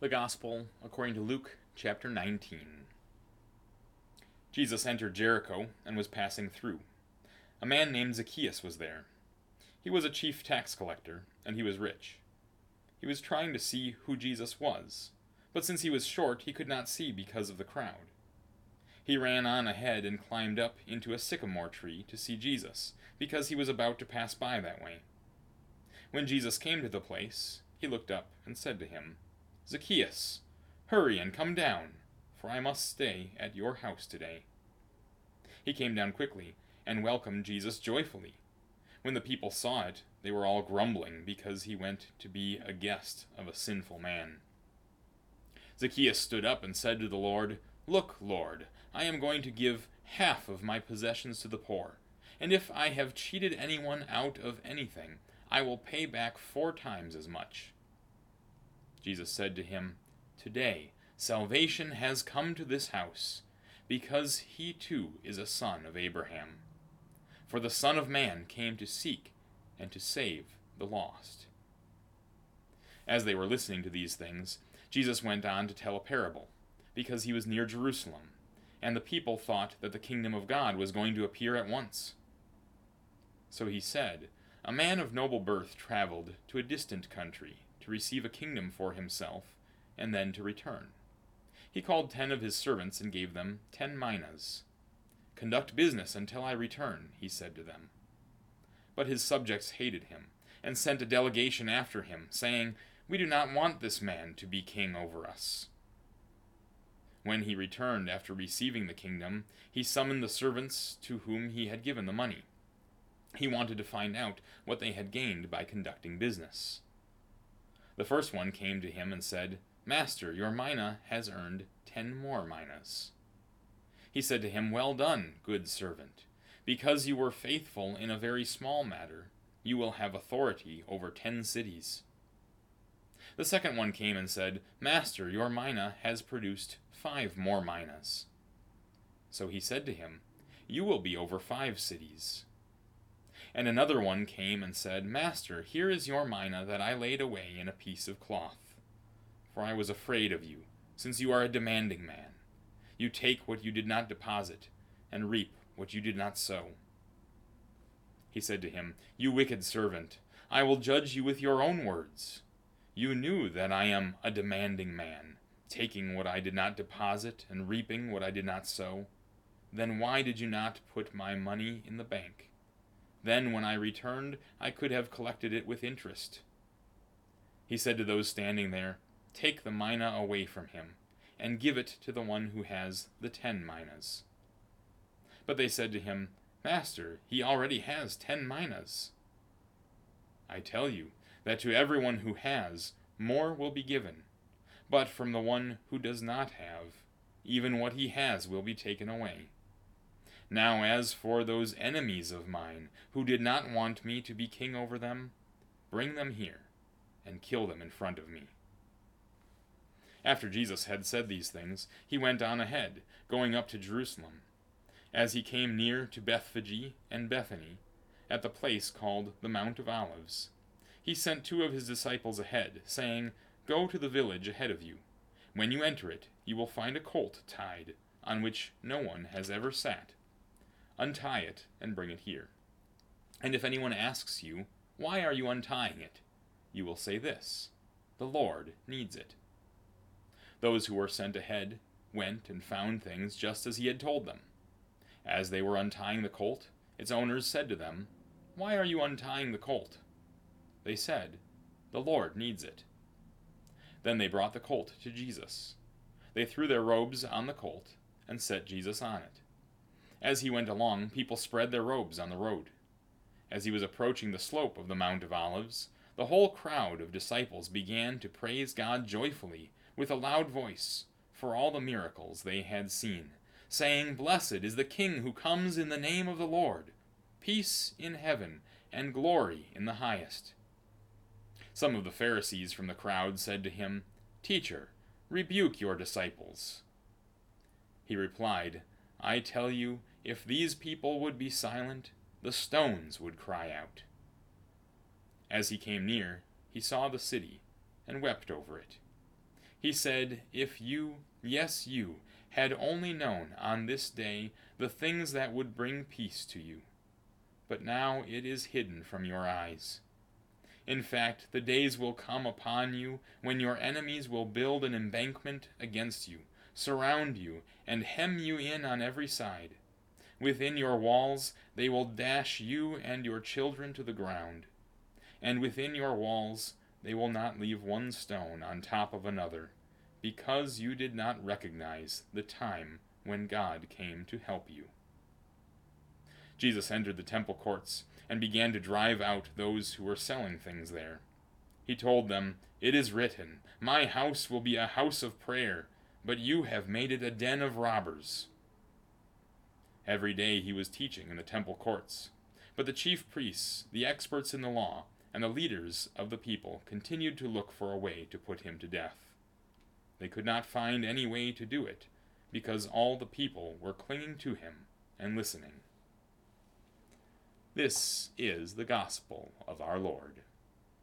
The Gospel according to Luke chapter 19. Jesus entered Jericho and was passing through. A man named Zacchaeus was there. He was a chief tax collector, and he was rich. He was trying to see who Jesus was, but since he was short, he could not see because of the crowd. He ran on ahead and climbed up into a sycamore tree to see Jesus, because he was about to pass by that way. When Jesus came to the place, he looked up and said to him, Zacchaeus, hurry and come down, for I must stay at your house today. He came down quickly and welcomed Jesus joyfully. When the people saw it, they were all grumbling because he went to be a guest of a sinful man. Zacchaeus stood up and said to the Lord, Look, Lord, I am going to give half of my possessions to the poor, and if I have cheated anyone out of anything, I will pay back four times as much. Jesus said to him, Today salvation has come to this house, because he too is a son of Abraham. For the Son of Man came to seek and to save the lost. As they were listening to these things, Jesus went on to tell a parable, because he was near Jerusalem, and the people thought that the kingdom of God was going to appear at once. So he said, A man of noble birth traveled to a distant country to receive a kingdom for himself, and then to return. He called ten of his servants and gave them ten minas. Conduct business until I return, he said to them. But his subjects hated him, and sent a delegation after him, saying, We do not want this man to be king over us. When he returned after receiving the kingdom, he summoned the servants to whom he had given the money. He wanted to find out what they had gained by conducting business. The first one came to him and said, Master, your mina has earned ten more minas. He said to him, Well done, good servant. Because you were faithful in a very small matter, you will have authority over ten cities. The second one came and said, Master, your mina has produced five more minas. So he said to him, You will be over five cities. And another one came and said, Master, here is your mina that I laid away in a piece of cloth. For I was afraid of you, since you are a demanding man. You take what you did not deposit, and reap what you did not sow. He said to him, You wicked servant, I will judge you with your own words. You knew that I am a demanding man, taking what I did not deposit and reaping what I did not sow. Then why did you not put my money in the bank? Then, when I returned, I could have collected it with interest. He said to those standing there, Take the mina away from him, and give it to the one who has the ten minas. But they said to him, Master, he already has ten minas. I tell you that to everyone who has, more will be given, but from the one who does not have, even what he has will be taken away. Now, as for those enemies of mine, who did not want me to be king over them, bring them here, and kill them in front of me. After Jesus had said these things, he went on ahead, going up to Jerusalem. As he came near to Bethphage and Bethany, at the place called the Mount of Olives, he sent two of his disciples ahead, saying, Go to the village ahead of you. When you enter it, you will find a colt tied, on which no one has ever sat untie it and bring it here. And if anyone asks you, Why are you untying it? you will say this The Lord needs it. Those who were sent ahead went and found things just as he had told them. As they were untying the colt, its owners said to them, Why are you untying the colt? They said, The Lord needs it. Then they brought the colt to Jesus. They threw their robes on the colt and set Jesus on it. As he went along, people spread their robes on the road. As he was approaching the slope of the Mount of Olives, the whole crowd of disciples began to praise God joyfully with a loud voice for all the miracles they had seen, saying, Blessed is the King who comes in the name of the Lord, peace in heaven and glory in the highest. Some of the Pharisees from the crowd said to him, Teacher, rebuke your disciples. He replied, I tell you, if these people would be silent, the stones would cry out. As he came near, he saw the city and wept over it, He said, If you, yes, you, had only known on this day the things that would bring peace to you. But now it is hidden from your eyes. In fact, the days will come upon you when your enemies will build an embankment against you, surround you, and hem you in on every side. Within your walls they will dash you and your children to the ground. And within your walls they will not leave one stone on top of another because you did not recognize the time when God came to help you. Jesus entered the temple courts and began to drive out those who were selling things there. He told them, It is written, My house will be a house of prayer, but you have made it a den of robbers. Every day he was teaching in the temple courts. But the chief priests, the experts in the law, and the leaders of the people continued to look for a way to put him to death. They could not find any way to do it, because all the people were clinging to him and listening. This is the gospel of our Lord.